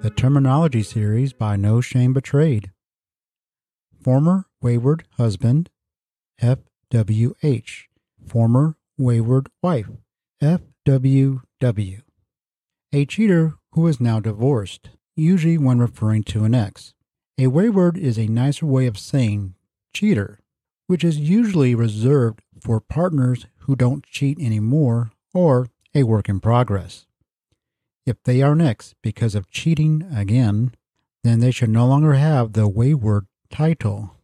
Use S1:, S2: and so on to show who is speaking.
S1: The Terminology Series by No Shame Betrayed. Former Wayward Husband, FWH. Former Wayward Wife, FWW. A cheater who is now divorced, usually when referring to an ex. A wayward is a nicer way of saying cheater, which is usually reserved for partners who don't cheat anymore or a work in progress. If they are next because of cheating again, then they should no longer have the wayward title.